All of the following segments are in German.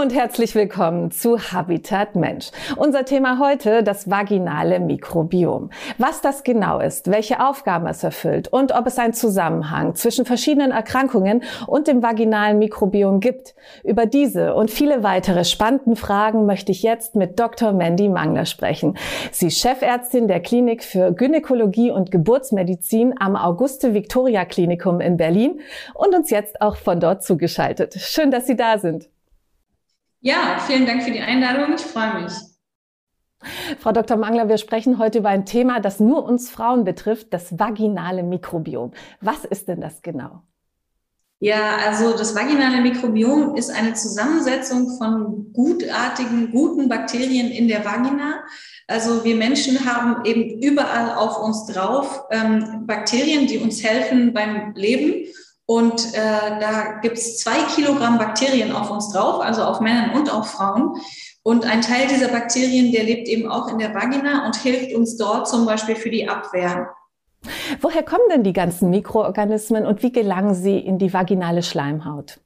Und herzlich willkommen zu Habitat Mensch. Unser Thema heute, das vaginale Mikrobiom. Was das genau ist, welche Aufgaben es erfüllt und ob es einen Zusammenhang zwischen verschiedenen Erkrankungen und dem vaginalen Mikrobiom gibt. Über diese und viele weitere spannenden Fragen möchte ich jetzt mit Dr. Mandy Mangler sprechen. Sie ist Chefärztin der Klinik für Gynäkologie und Geburtsmedizin am Auguste Victoria Klinikum in Berlin und uns jetzt auch von dort zugeschaltet. Schön, dass Sie da sind. Ja, vielen Dank für die Einladung. Ich freue mich. Frau Dr. Mangler, wir sprechen heute über ein Thema, das nur uns Frauen betrifft, das vaginale Mikrobiom. Was ist denn das genau? Ja, also das vaginale Mikrobiom ist eine Zusammensetzung von gutartigen, guten Bakterien in der Vagina. Also wir Menschen haben eben überall auf uns drauf ähm, Bakterien, die uns helfen beim Leben. Und äh, da gibt es zwei Kilogramm Bakterien auf uns drauf, also auf Männern und auf Frauen. Und ein Teil dieser Bakterien, der lebt eben auch in der Vagina und hilft uns dort zum Beispiel für die Abwehr. Woher kommen denn die ganzen Mikroorganismen und wie gelangen sie in die vaginale Schleimhaut?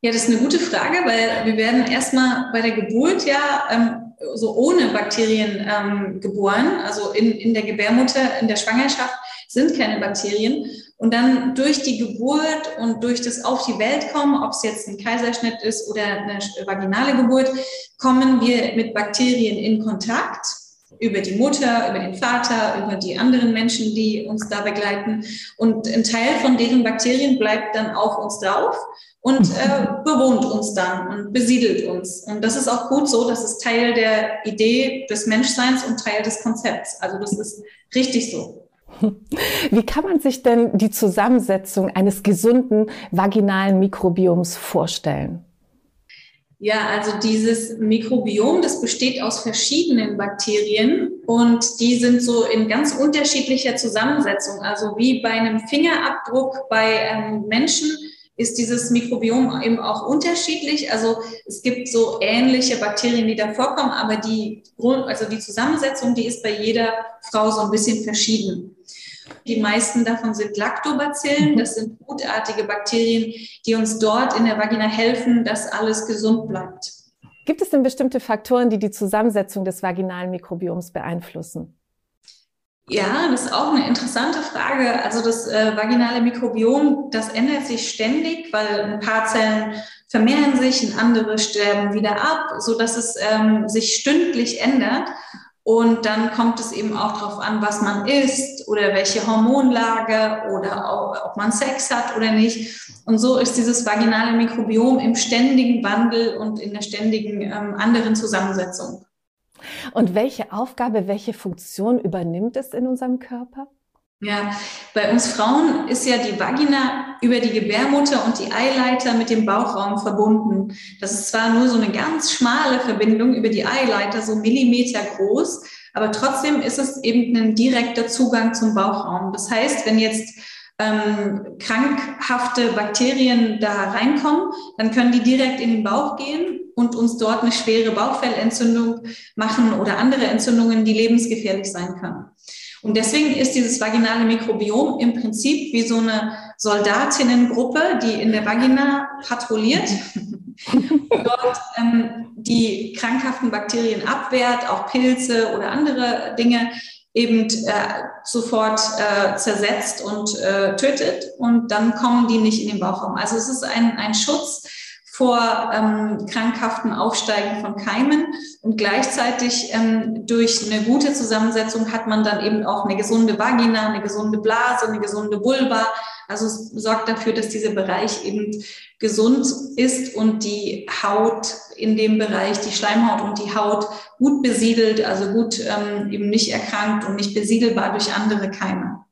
Ja, das ist eine gute Frage, weil wir werden erstmal bei der Geburt ja ähm, so ohne Bakterien ähm, geboren. Also in, in der Gebärmutter, in der Schwangerschaft sind keine Bakterien. Und dann durch die Geburt und durch das auf die Welt kommen, ob es jetzt ein Kaiserschnitt ist oder eine vaginale Geburt, kommen wir mit Bakterien in Kontakt über die Mutter, über den Vater, über die anderen Menschen, die uns da begleiten. Und ein Teil von deren Bakterien bleibt dann auf uns drauf und äh, bewohnt uns dann und besiedelt uns. Und das ist auch gut so, das ist Teil der Idee des Menschseins und Teil des Konzepts. Also das ist richtig so. Wie kann man sich denn die Zusammensetzung eines gesunden vaginalen Mikrobioms vorstellen? Ja, also dieses Mikrobiom, das besteht aus verschiedenen Bakterien und die sind so in ganz unterschiedlicher Zusammensetzung. Also wie bei einem Fingerabdruck bei ähm, Menschen ist dieses Mikrobiom eben auch unterschiedlich. Also es gibt so ähnliche Bakterien, die da vorkommen, aber die, also die Zusammensetzung, die ist bei jeder Frau so ein bisschen verschieden. Die meisten davon sind Lactobacillen. Das sind gutartige Bakterien, die uns dort in der Vagina helfen, dass alles gesund bleibt. Gibt es denn bestimmte Faktoren, die die Zusammensetzung des vaginalen Mikrobioms beeinflussen? Ja, das ist auch eine interessante Frage. Also das äh, vaginale Mikrobiom, das ändert sich ständig, weil ein paar Zellen vermehren sich, und andere sterben wieder ab, so dass es ähm, sich stündlich ändert. Und dann kommt es eben auch darauf an, was man isst oder welche Hormonlage oder ob man Sex hat oder nicht. Und so ist dieses vaginale Mikrobiom im ständigen Wandel und in der ständigen ähm, anderen Zusammensetzung. Und welche Aufgabe, welche Funktion übernimmt es in unserem Körper? Ja, bei uns Frauen ist ja die Vagina über die Gebärmutter und die Eileiter mit dem Bauchraum verbunden. Das ist zwar nur so eine ganz schmale Verbindung über die Eileiter, so Millimeter groß, aber trotzdem ist es eben ein direkter Zugang zum Bauchraum. Das heißt, wenn jetzt ähm, krankhafte Bakterien da reinkommen, dann können die direkt in den Bauch gehen und uns dort eine schwere Bauchfellentzündung machen oder andere Entzündungen, die lebensgefährlich sein können. Und deswegen ist dieses vaginale Mikrobiom im Prinzip wie so eine Soldatinnengruppe, die in der Vagina patrouilliert, dort ähm, die krankhaften Bakterien abwehrt, auch Pilze oder andere Dinge eben äh, sofort äh, zersetzt und äh, tötet und dann kommen die nicht in den Bauchraum. Also es ist ein, ein Schutz vor ähm, krankhaften Aufsteigen von Keimen und gleichzeitig ähm, durch eine gute Zusammensetzung hat man dann eben auch eine gesunde Vagina, eine gesunde Blase, eine gesunde Vulva. Also es sorgt dafür, dass dieser Bereich eben gesund ist und die Haut in dem Bereich, die Schleimhaut und die Haut gut besiedelt, also gut ähm, eben nicht erkrankt und nicht besiedelbar durch andere Keime.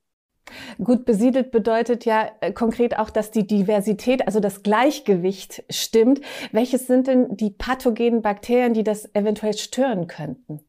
Gut besiedelt bedeutet ja äh, konkret auch, dass die Diversität, also das Gleichgewicht stimmt. Welches sind denn die pathogenen Bakterien, die das eventuell stören könnten?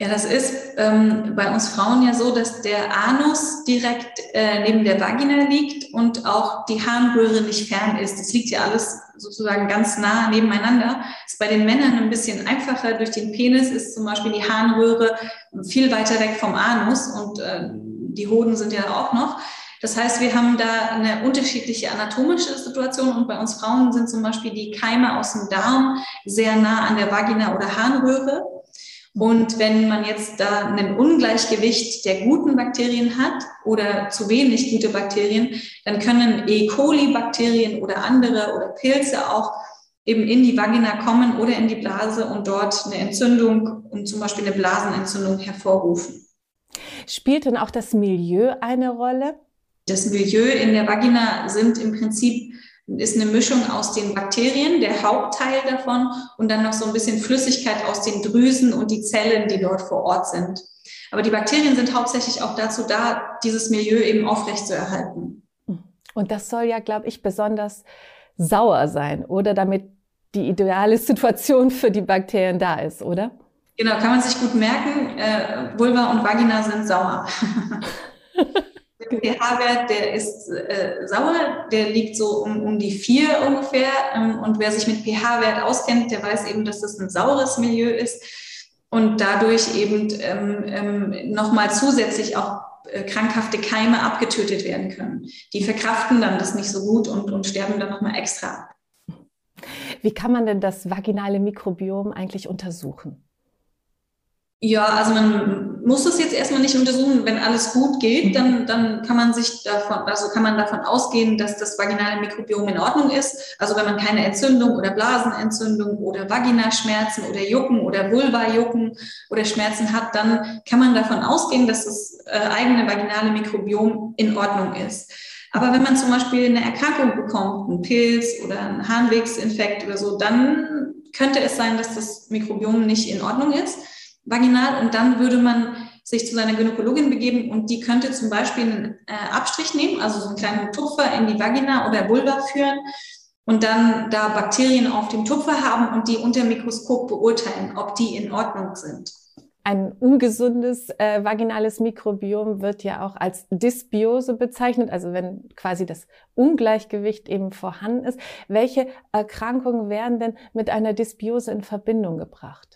Ja, das ist ähm, bei uns Frauen ja so, dass der Anus direkt äh, neben der Vagina liegt und auch die Harnröhre nicht fern ist. Das liegt ja alles sozusagen ganz nah nebeneinander. Ist bei den Männern ein bisschen einfacher. Durch den Penis ist zum Beispiel die Harnröhre viel weiter weg vom Anus und äh, die Hoden sind ja auch noch. Das heißt, wir haben da eine unterschiedliche anatomische Situation und bei uns Frauen sind zum Beispiel die Keime aus dem Darm sehr nah an der Vagina oder Harnröhre. Und wenn man jetzt da ein Ungleichgewicht der guten Bakterien hat oder zu wenig gute Bakterien, dann können E. coli-Bakterien oder andere oder Pilze auch eben in die Vagina kommen oder in die Blase und dort eine Entzündung und zum Beispiel eine Blasenentzündung hervorrufen. Spielt denn auch das Milieu eine Rolle? Das Milieu in der Vagina sind im Prinzip ist eine Mischung aus den Bakterien, der Hauptteil davon, und dann noch so ein bisschen Flüssigkeit aus den Drüsen und die Zellen, die dort vor Ort sind. Aber die Bakterien sind hauptsächlich auch dazu da, dieses Milieu eben aufrechtzuerhalten. Und das soll ja, glaube ich, besonders sauer sein, oder damit die ideale Situation für die Bakterien da ist, oder? Genau, kann man sich gut merken. Äh, Vulva und Vagina sind sauer. der pH-Wert, der ist äh, sauer, der liegt so um, um die vier ungefähr. Ähm, und wer sich mit pH-Wert auskennt, der weiß eben, dass das ein saures Milieu ist und dadurch eben ähm, ähm, nochmal zusätzlich auch äh, krankhafte Keime abgetötet werden können. Die verkraften dann das nicht so gut und, und sterben dann nochmal extra ab. Wie kann man denn das vaginale Mikrobiom eigentlich untersuchen? Ja, also man muss es jetzt erstmal nicht untersuchen. Wenn alles gut geht, dann, dann kann man sich davon, also kann man davon ausgehen, dass das vaginale Mikrobiom in Ordnung ist. Also wenn man keine Entzündung oder Blasenentzündung oder Vaginaschmerzen oder Jucken oder Vulva-Jucken oder Schmerzen hat, dann kann man davon ausgehen, dass das äh, eigene vaginale Mikrobiom in Ordnung ist. Aber wenn man zum Beispiel eine Erkrankung bekommt, einen Pilz oder einen Harnwegsinfekt oder so, dann könnte es sein, dass das Mikrobiom nicht in Ordnung ist, vaginal. Und dann würde man sich zu seiner Gynäkologin begeben und die könnte zum Beispiel einen äh, Abstrich nehmen, also so einen kleinen Tupfer in die Vagina oder Vulva führen und dann da Bakterien auf dem Tupfer haben und die unter Mikroskop beurteilen, ob die in Ordnung sind. Ein ungesundes äh, vaginales Mikrobiom wird ja auch als Dysbiose bezeichnet, also wenn quasi das Ungleichgewicht eben vorhanden ist. Welche Erkrankungen werden denn mit einer Dysbiose in Verbindung gebracht?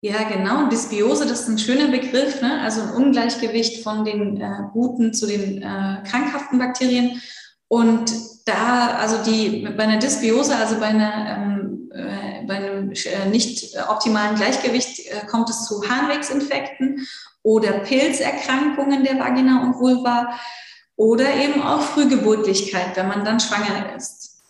Ja, genau. Dysbiose, das ist ein schöner Begriff, ne? also ein Ungleichgewicht von den äh, guten zu den äh, krankhaften Bakterien. Und da, also die bei einer Dysbiose, also bei einer ähm, äh, bei einem äh, nicht optimalen Gleichgewicht äh, kommt es zu Harnwegsinfekten oder Pilzerkrankungen der Vagina und Vulva oder eben auch Frühgeburtlichkeit, wenn man dann schwanger ist.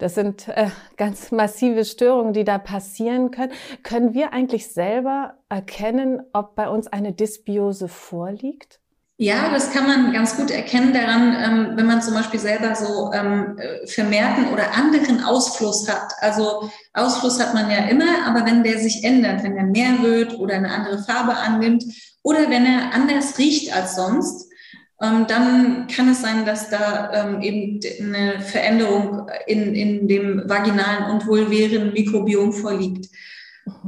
Das sind äh, ganz massive Störungen, die da passieren können. Können wir eigentlich selber erkennen, ob bei uns eine Dysbiose vorliegt? Ja, das kann man ganz gut erkennen daran, ähm, wenn man zum Beispiel selber so ähm, äh, vermehrten oder anderen Ausfluss hat. Also Ausfluss hat man ja immer, aber wenn der sich ändert, wenn er mehr wird oder eine andere Farbe annimmt oder wenn er anders riecht als sonst, dann kann es sein, dass da ähm, eben eine Veränderung in, in dem vaginalen und vulvären Mikrobiom vorliegt.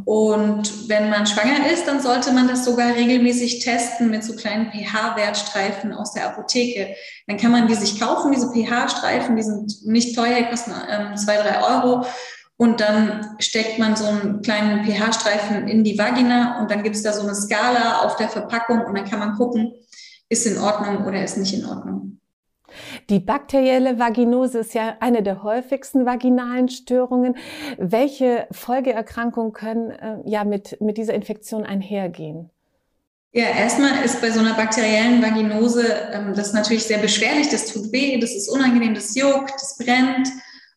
Und wenn man schwanger ist, dann sollte man das sogar regelmäßig testen mit so kleinen pH-Wertstreifen aus der Apotheke. Dann kann man die sich kaufen, diese pH-Streifen, die sind nicht teuer, kosten ähm, zwei, drei Euro. Und dann steckt man so einen kleinen pH-Streifen in die Vagina und dann gibt es da so eine Skala auf der Verpackung und dann kann man gucken, ist in Ordnung oder ist nicht in Ordnung. Die bakterielle Vaginose ist ja eine der häufigsten vaginalen Störungen. Welche Folgeerkrankungen können äh, ja mit, mit dieser Infektion einhergehen? Ja, erstmal ist bei so einer bakteriellen Vaginose ähm, das natürlich sehr beschwerlich. Das tut weh, das ist unangenehm, das juckt, das brennt.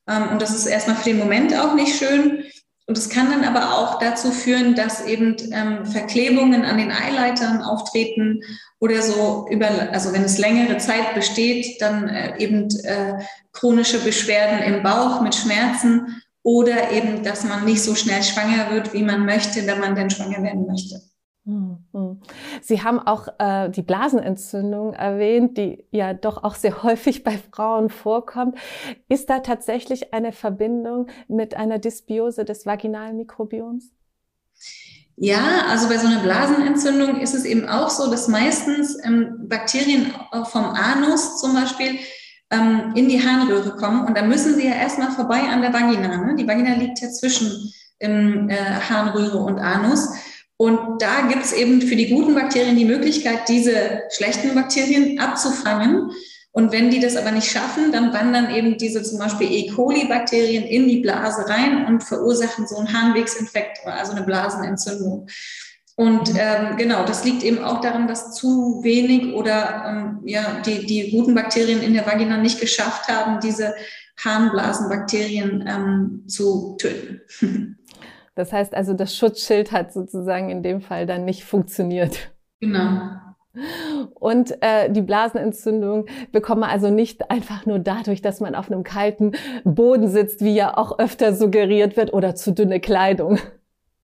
Ähm, und das ist erstmal für den Moment auch nicht schön. Und es kann dann aber auch dazu führen, dass eben ähm, Verklebungen an den Eileitern auftreten oder so über, also wenn es längere Zeit besteht, dann äh, eben äh, chronische Beschwerden im Bauch mit Schmerzen oder eben, dass man nicht so schnell schwanger wird, wie man möchte, wenn man denn schwanger werden möchte. Hm, hm. Sie haben auch äh, die Blasenentzündung erwähnt, die ja doch auch sehr häufig bei Frauen vorkommt. Ist da tatsächlich eine Verbindung mit einer Dysbiose des vaginalen Mikrobioms? Ja, also bei so einer Blasenentzündung ist es eben auch so, dass meistens ähm, Bakterien vom Anus zum Beispiel ähm, in die Harnröhre kommen und da müssen sie ja erstmal vorbei an der Vagina. Ne? Die Vagina liegt ja zwischen ähm, äh, Harnröhre und Anus. Und da gibt es eben für die guten Bakterien die Möglichkeit, diese schlechten Bakterien abzufangen. Und wenn die das aber nicht schaffen, dann wandern eben diese zum Beispiel E. coli-Bakterien in die Blase rein und verursachen so einen Harnwegsinfekt, also eine Blasenentzündung. Und ähm, genau, das liegt eben auch daran, dass zu wenig oder ähm, ja, die, die guten Bakterien in der Vagina nicht geschafft haben, diese Harnblasenbakterien ähm, zu töten. Das heißt also, das Schutzschild hat sozusagen in dem Fall dann nicht funktioniert. Genau. Und äh, die Blasenentzündung bekommt man also nicht einfach nur dadurch, dass man auf einem kalten Boden sitzt, wie ja auch öfter suggeriert wird, oder zu dünne Kleidung.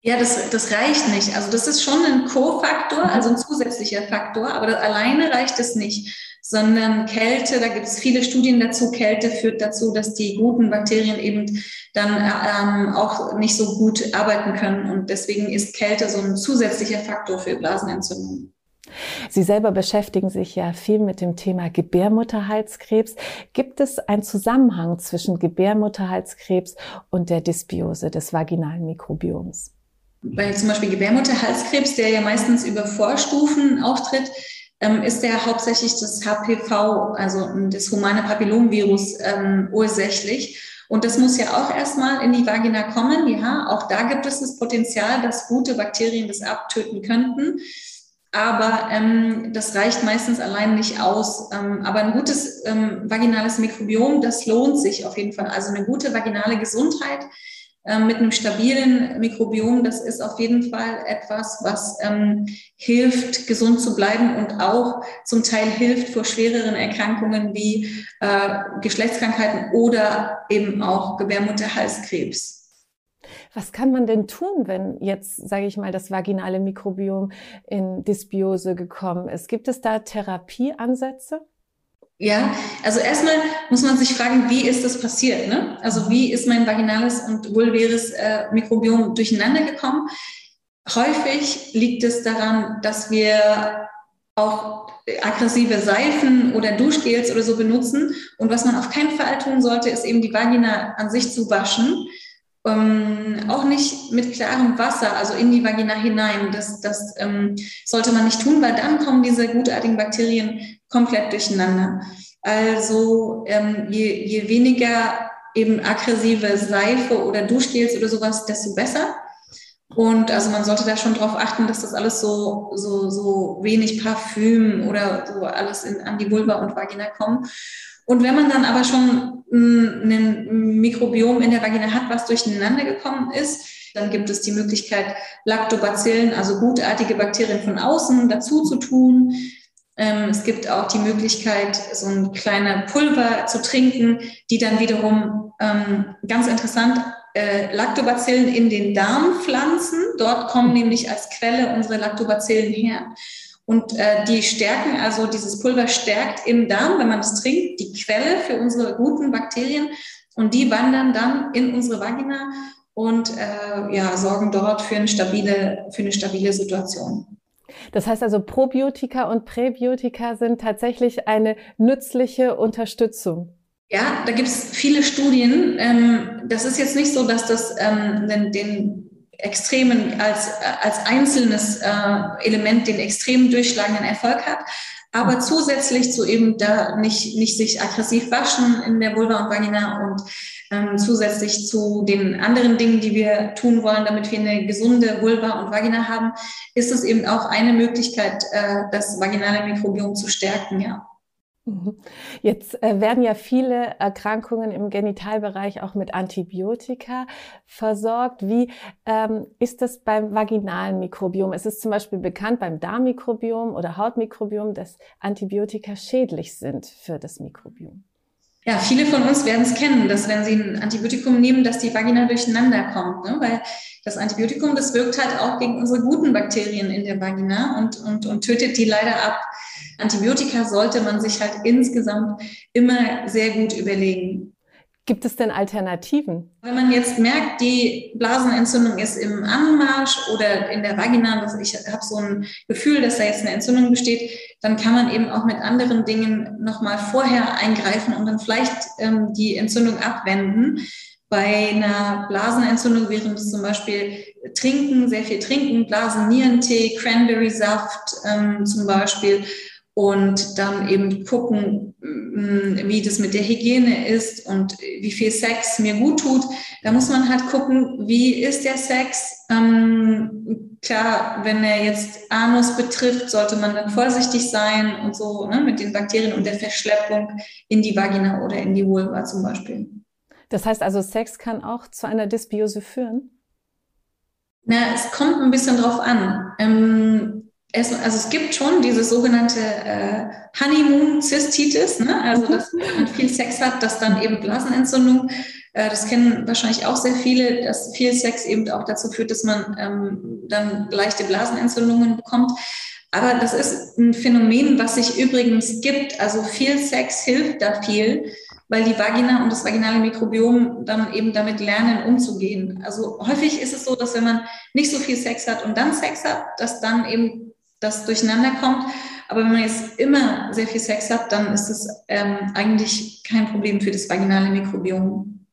Ja, das, das reicht nicht. Also das ist schon ein Co-Faktor, also ein zusätzlicher Faktor, aber alleine reicht es nicht, sondern Kälte, da gibt es viele Studien dazu, Kälte führt dazu, dass die guten Bakterien eben dann ähm, auch nicht so gut arbeiten können und deswegen ist Kälte so ein zusätzlicher Faktor für Blasenentzündungen. Sie selber beschäftigen sich ja viel mit dem Thema Gebärmutterhalskrebs. Gibt es einen Zusammenhang zwischen Gebärmutterhalskrebs und der Dysbiose des vaginalen Mikrobioms? Bei zum Beispiel Gebärmutterhalskrebs, der ja meistens über Vorstufen auftritt, ähm, ist der hauptsächlich das HPV, also das humane Papillomvirus, ähm, ursächlich. Und das muss ja auch erstmal in die Vagina kommen. Ja, auch da gibt es das Potenzial, dass gute Bakterien das abtöten könnten. Aber ähm, das reicht meistens allein nicht aus. Ähm, aber ein gutes ähm, vaginales Mikrobiom, das lohnt sich auf jeden Fall. Also eine gute vaginale Gesundheit mit einem stabilen Mikrobiom, das ist auf jeden Fall etwas, was ähm, hilft, gesund zu bleiben und auch zum Teil hilft vor schwereren Erkrankungen wie äh, Geschlechtskrankheiten oder eben auch Gebärmutterhalskrebs. Was kann man denn tun, wenn jetzt, sage ich mal, das vaginale Mikrobiom in Dysbiose gekommen ist? Gibt es da Therapieansätze? Ja, also erstmal muss man sich fragen, wie ist das passiert? Ne? Also wie ist mein vaginales und vulväres äh, Mikrobiom durcheinander gekommen? Häufig liegt es daran, dass wir auch aggressive Seifen oder Duschgels oder so benutzen. Und was man auf keinen Fall tun sollte, ist eben die Vagina an sich zu waschen ähm, auch nicht mit klarem Wasser, also in die Vagina hinein. Das, das ähm, sollte man nicht tun, weil dann kommen diese gutartigen Bakterien komplett durcheinander. Also ähm, je, je weniger eben aggressive Seife oder Duschgels oder sowas, desto besser. Und also man sollte da schon drauf achten, dass das alles so, so, so wenig Parfüm oder so alles in, an die Vulva und Vagina kommt. Und wenn man dann aber schon ein Mikrobiom in der Vagina hat, was durcheinander gekommen ist, dann gibt es die Möglichkeit, Lactobacillen, also gutartige Bakterien von außen dazu zu tun. Ähm, es gibt auch die Möglichkeit, so ein kleiner Pulver zu trinken, die dann wiederum ähm, ganz interessant äh, Lactobacillen in den Darm pflanzen. Dort kommen nämlich als Quelle unsere Lactobacillen her. Und äh, die stärken, also dieses Pulver stärkt im Darm, wenn man es trinkt, die Quelle für unsere guten Bakterien. Und die wandern dann in unsere Vagina und äh, ja, sorgen dort für eine stabile, für eine stabile Situation. Das heißt also, Probiotika und Präbiotika sind tatsächlich eine nützliche Unterstützung. Ja, da gibt es viele Studien. Ähm, das ist jetzt nicht so, dass das ähm, den, den extremen, als, als einzelnes äh, Element den extremen durchschlagenden Erfolg hat. Aber zusätzlich zu eben da nicht, nicht sich aggressiv waschen in der Vulva und Vagina und ähm, zusätzlich zu den anderen Dingen, die wir tun wollen, damit wir eine gesunde Vulva und Vagina haben, ist es eben auch eine Möglichkeit, äh, das vaginale Mikrobiom zu stärken, ja. Mhm. Jetzt äh, werden ja viele Erkrankungen im Genitalbereich auch mit Antibiotika versorgt. Wie ähm, ist das beim vaginalen Mikrobiom? Es ist zum Beispiel bekannt beim Darmmikrobiom oder Hautmikrobiom, dass Antibiotika schädlich sind für das Mikrobiom. Ja, viele von uns werden es kennen, dass wenn sie ein Antibiotikum nehmen, dass die Vagina durcheinander kommt. Ne? Weil das Antibiotikum, das wirkt halt auch gegen unsere guten Bakterien in der Vagina und, und, und tötet die leider ab. Antibiotika sollte man sich halt insgesamt immer sehr gut überlegen. Gibt es denn Alternativen? Wenn man jetzt merkt, die Blasenentzündung ist im Anmarsch oder in der Vagina, dass ich habe so ein Gefühl, dass da jetzt eine Entzündung besteht, dann kann man eben auch mit anderen Dingen nochmal vorher eingreifen und dann vielleicht ähm, die Entzündung abwenden. Bei einer Blasenentzündung wären es zum Beispiel Trinken, sehr viel Trinken, Blasennierentee, Cranberry-Saft ähm, zum Beispiel und dann eben gucken, mm, wie das mit der Hygiene ist und wie viel Sex mir gut tut. Da muss man halt gucken, wie ist der Sex. Ähm, klar, wenn er jetzt Anus betrifft, sollte man dann vorsichtig sein und so ne, mit den Bakterien und der Verschleppung in die Vagina oder in die Vulva zum Beispiel. Das heißt also, Sex kann auch zu einer Dysbiose führen? Na, es kommt ein bisschen drauf an. Ähm, es, also es gibt schon diese sogenannte äh, Honeymoon-Zystitis, ne? also mhm. dass man viel Sex hat, dass dann eben Blasenentzündung, äh, das kennen wahrscheinlich auch sehr viele, dass viel Sex eben auch dazu führt, dass man ähm, dann leichte Blasenentzündungen bekommt. Aber das ist ein Phänomen, was sich übrigens gibt. Also viel Sex hilft da viel weil die Vagina und das vaginale Mikrobiom dann eben damit lernen, umzugehen. Also häufig ist es so, dass wenn man nicht so viel Sex hat und dann Sex hat, dass dann eben das durcheinander kommt. Aber wenn man jetzt immer sehr viel Sex hat, dann ist es ähm, eigentlich kein Problem für das vaginale Mikrobiom.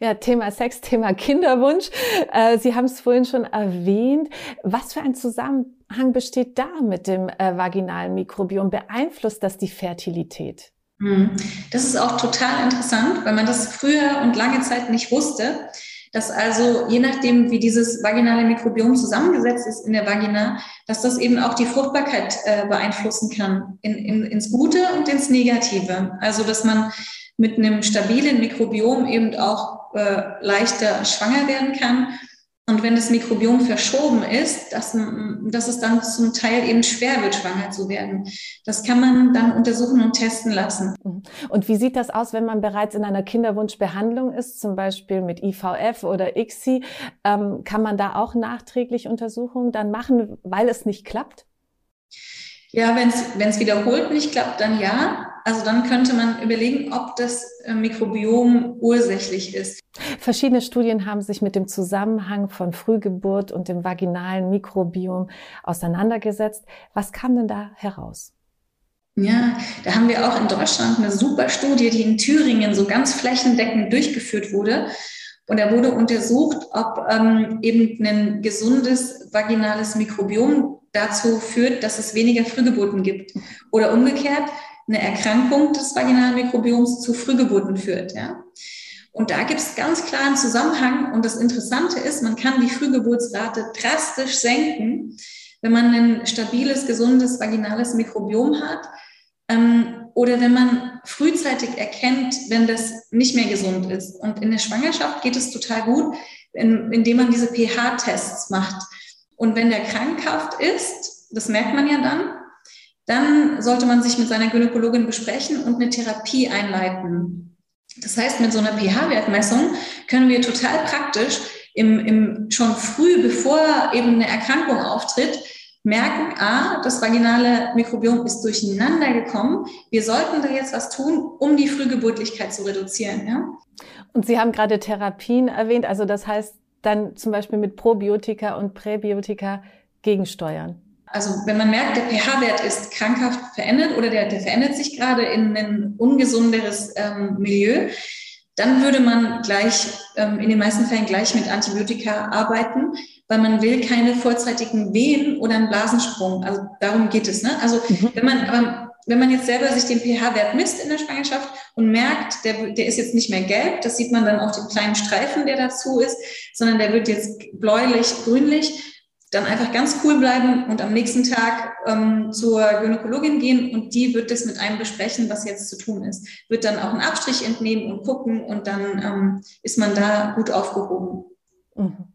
Ja, Thema Sex, Thema Kinderwunsch. Äh, Sie haben es vorhin schon erwähnt. Was für ein Zusammenhang besteht da mit dem äh, vaginalen Mikrobiom? Beeinflusst das die Fertilität? Hm. Das ist auch total interessant, weil man das früher und lange Zeit nicht wusste, dass also je nachdem, wie dieses vaginale Mikrobiom zusammengesetzt ist in der Vagina, dass das eben auch die Fruchtbarkeit äh, beeinflussen kann, in, in, ins Gute und ins Negative. Also dass man mit einem stabilen Mikrobiom eben auch äh, leichter schwanger werden kann und wenn das Mikrobiom verschoben ist, dass, dass es dann zum Teil eben schwer wird, schwanger zu werden. Das kann man dann untersuchen und testen lassen. Mhm. Und wie sieht das aus, wenn man bereits in einer Kinderwunschbehandlung ist, zum Beispiel mit IVF oder ICSI? Ähm, kann man da auch nachträglich Untersuchungen dann machen, weil es nicht klappt? Ja, wenn es wiederholt nicht klappt, dann ja. Also dann könnte man überlegen, ob das äh, Mikrobiom ursächlich ist. Verschiedene Studien haben sich mit dem Zusammenhang von Frühgeburt und dem vaginalen Mikrobiom auseinandergesetzt. Was kam denn da heraus? Ja, da haben wir auch in Deutschland eine super Studie, die in Thüringen so ganz flächendeckend durchgeführt wurde. Und da wurde untersucht, ob ähm, eben ein gesundes vaginales Mikrobiom dazu führt, dass es weniger Frühgeburten gibt. Oder umgekehrt, eine Erkrankung des vaginalen Mikrobioms zu Frühgeburten führt. Ja? Und da gibt es ganz klaren Zusammenhang. Und das Interessante ist, man kann die Frühgeburtsrate drastisch senken, wenn man ein stabiles, gesundes vaginales Mikrobiom hat. Ähm, oder wenn man frühzeitig erkennt, wenn das nicht mehr gesund ist. Und in der Schwangerschaft geht es total gut, in, indem man diese pH-Tests macht. Und wenn der krankhaft ist, das merkt man ja dann, dann sollte man sich mit seiner Gynäkologin besprechen und eine Therapie einleiten. Das heißt, mit so einer pH-Wertmessung können wir total praktisch im, im, schon früh, bevor eben eine Erkrankung auftritt, merken, ah, das vaginale Mikrobiom ist durcheinander gekommen. Wir sollten da jetzt was tun, um die Frühgeburtlichkeit zu reduzieren. Ja? Und Sie haben gerade Therapien erwähnt, also das heißt dann zum Beispiel mit Probiotika und Präbiotika gegensteuern. Also wenn man merkt, der pH-Wert ist krankhaft verändert oder der, der verändert sich gerade in ein ungesunderes ähm, Milieu, dann würde man gleich, ähm, in den meisten Fällen gleich mit Antibiotika arbeiten, weil man will keine vorzeitigen Wehen oder einen Blasensprung. Also darum geht es. Ne? Also mhm. wenn man, aber wenn man jetzt selber sich den pH-Wert misst in der Schwangerschaft und merkt, der, der ist jetzt nicht mehr gelb, das sieht man dann auf dem kleinen Streifen, der dazu ist, sondern der wird jetzt bläulich, grünlich, dann einfach ganz cool bleiben und am nächsten Tag ähm, zur Gynäkologin gehen und die wird das mit einem besprechen, was jetzt zu tun ist. Wird dann auch einen Abstrich entnehmen und gucken und dann ähm, ist man da gut aufgehoben. Mhm.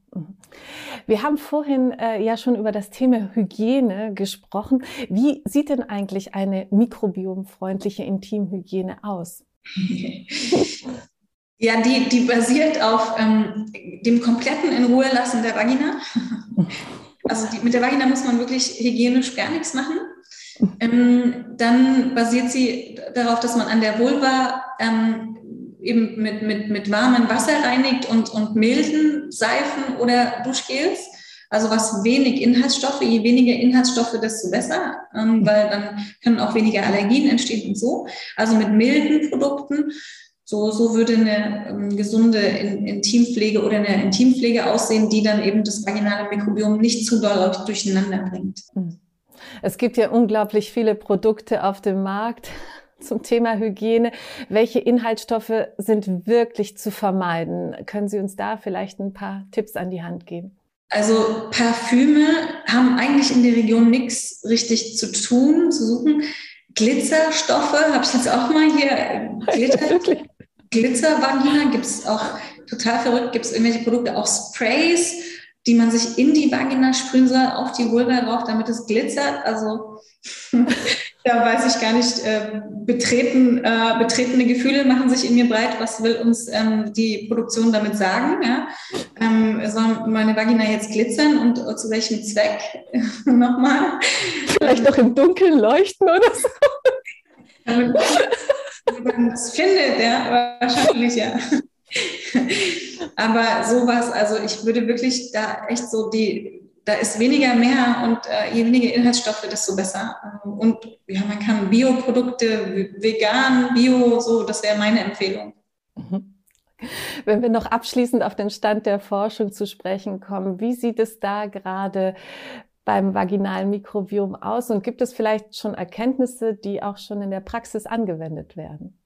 Wir haben vorhin äh, ja schon über das Thema Hygiene gesprochen. Wie sieht denn eigentlich eine mikrobiomfreundliche Intimhygiene aus? Ja, die, die basiert auf ähm, dem kompletten In Ruhe lassen der Vagina. Also die, mit der Vagina muss man wirklich hygienisch gar nichts machen. Ähm, dann basiert sie darauf, dass man an der Vulva ähm, eben mit, mit, mit warmem Wasser reinigt und, und milden Seifen oder Duschgels. Also was wenig Inhaltsstoffe, je weniger Inhaltsstoffe, desto besser, ähm, weil dann können auch weniger Allergien entstehen und so. Also mit milden Produkten. So, so würde eine ähm, gesunde Intimpflege oder eine Intimpflege aussehen, die dann eben das vaginale Mikrobiom nicht zu doll durcheinander bringt. Hm. Es gibt ja unglaublich viele Produkte auf dem Markt zum Thema Hygiene. Welche Inhaltsstoffe sind wirklich zu vermeiden? Können Sie uns da vielleicht ein paar Tipps an die Hand geben? Also Parfüme haben eigentlich in der Region nichts richtig zu tun, zu suchen. Glitzerstoffe habe ich jetzt auch mal hier. Glitter, Glitzervagina gibt es auch total verrückt. Gibt es irgendwelche Produkte, auch Sprays, die man sich in die Vagina sprühen soll, auf die Vulva drauf, damit es glitzert. Also da weiß ich gar nicht, äh, betreten, äh, betretene Gefühle machen sich in mir breit. Was will uns ähm, die Produktion damit sagen? Ja? Ähm, soll meine Vagina jetzt glitzern und äh, zu welchem Zweck? Nochmal. Vielleicht noch im Dunkeln leuchten oder so. Wenn man es findet, ja, wahrscheinlich, ja. Aber sowas, also ich würde wirklich da echt so die da ist weniger mehr und äh, je weniger Inhaltsstoffe, desto besser. Und ja, man kann Bioprodukte, vegan, Bio, so, das wäre meine Empfehlung. Mhm. Wenn wir noch abschließend auf den Stand der Forschung zu sprechen kommen, wie sieht es da gerade beim vaginalen Mikrobiom aus und gibt es vielleicht schon Erkenntnisse, die auch schon in der Praxis angewendet werden?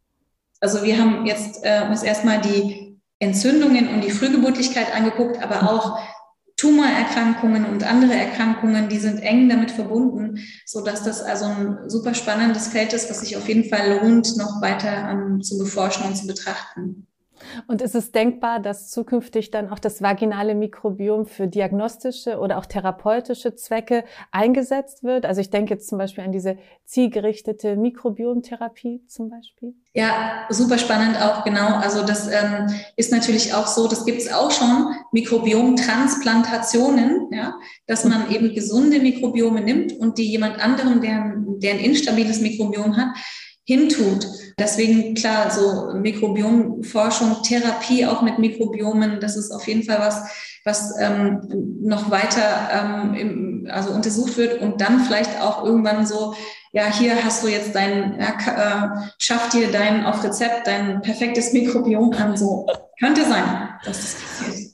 Also wir haben jetzt äh, uns erstmal die Entzündungen und die Frühgeburtlichkeit angeguckt, aber auch Tumorerkrankungen und andere Erkrankungen, die sind eng damit verbunden, so dass das also ein super spannendes Feld ist, was sich auf jeden Fall lohnt, noch weiter um, zu beforschen und zu betrachten. Und ist es denkbar, dass zukünftig dann auch das vaginale Mikrobiom für diagnostische oder auch therapeutische Zwecke eingesetzt wird? Also ich denke jetzt zum Beispiel an diese zielgerichtete Mikrobiomtherapie zum Beispiel. Ja, super spannend auch, genau. Also das ähm, ist natürlich auch so, das gibt es auch schon, Mikrobiomtransplantationen, ja, dass man eben gesunde Mikrobiome nimmt und die jemand anderem, der, der ein instabiles Mikrobiom hat, hintut. Deswegen klar, so Mikrobiomforschung, Therapie auch mit Mikrobiomen, das ist auf jeden Fall was, was ähm, noch weiter ähm, im, also untersucht wird und dann vielleicht auch irgendwann so, ja, hier hast du jetzt dein, ja, äh, schaff dir dein auf Rezept dein perfektes Mikrobiom an. So könnte sein, dass das passiert.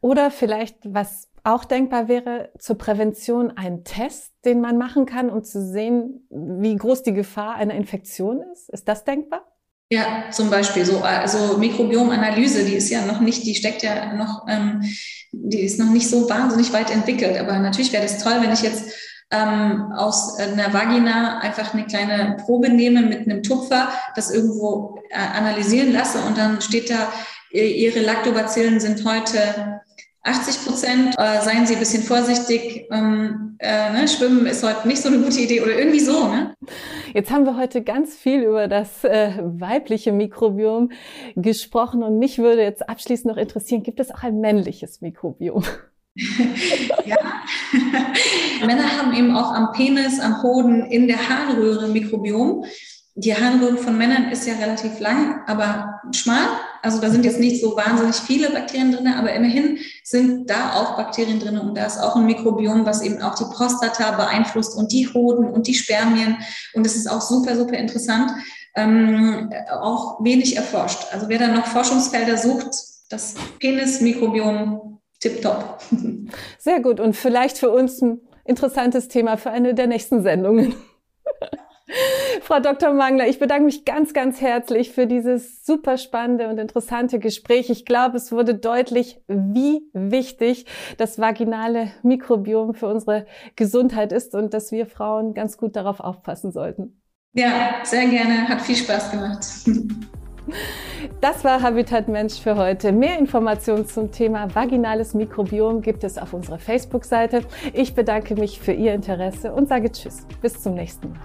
Oder vielleicht, was auch denkbar wäre, zur Prävention ein Test, den man machen kann, um zu sehen, wie groß die Gefahr einer Infektion ist. Ist das denkbar? Ja, zum Beispiel so, also Mikrobiomanalyse, die ist ja noch nicht, die steckt ja noch, ähm, die ist noch nicht so wahnsinnig weit entwickelt. Aber natürlich wäre das toll, wenn ich jetzt ähm, aus einer Vagina einfach eine kleine Probe nehme mit einem Tupfer, das irgendwo äh, analysieren lasse und dann steht da, Ihre Lactobacillen sind heute 80 Prozent. Äh, seien Sie ein bisschen vorsichtig. Ähm, äh, ne? Schwimmen ist heute nicht so eine gute Idee oder irgendwie so. Ne? Jetzt haben wir heute ganz viel über das äh, weibliche Mikrobiom gesprochen und mich würde jetzt abschließend noch interessieren, gibt es auch ein männliches Mikrobiom? ja, Männer haben eben auch am Penis, am Hoden, in der Harnröhre Mikrobiom die Harnröhre von Männern ist ja relativ lang, aber schmal. Also da sind jetzt nicht so wahnsinnig viele Bakterien drin, aber immerhin sind da auch Bakterien drin und da ist auch ein Mikrobiom, was eben auch die Prostata beeinflusst und die Hoden und die Spermien. Und es ist auch super, super interessant, ähm, auch wenig erforscht. Also wer da noch Forschungsfelder sucht, das Penismikrobiom tipptopp. Sehr gut und vielleicht für uns ein interessantes Thema für eine der nächsten Sendungen. Frau Dr. Mangler, ich bedanke mich ganz, ganz herzlich für dieses super spannende und interessante Gespräch. Ich glaube, es wurde deutlich, wie wichtig das vaginale Mikrobiom für unsere Gesundheit ist und dass wir Frauen ganz gut darauf aufpassen sollten. Ja, sehr gerne. Hat viel Spaß gemacht. Das war Habitat Mensch für heute. Mehr Informationen zum Thema vaginales Mikrobiom gibt es auf unserer Facebook-Seite. Ich bedanke mich für Ihr Interesse und sage Tschüss. Bis zum nächsten Mal.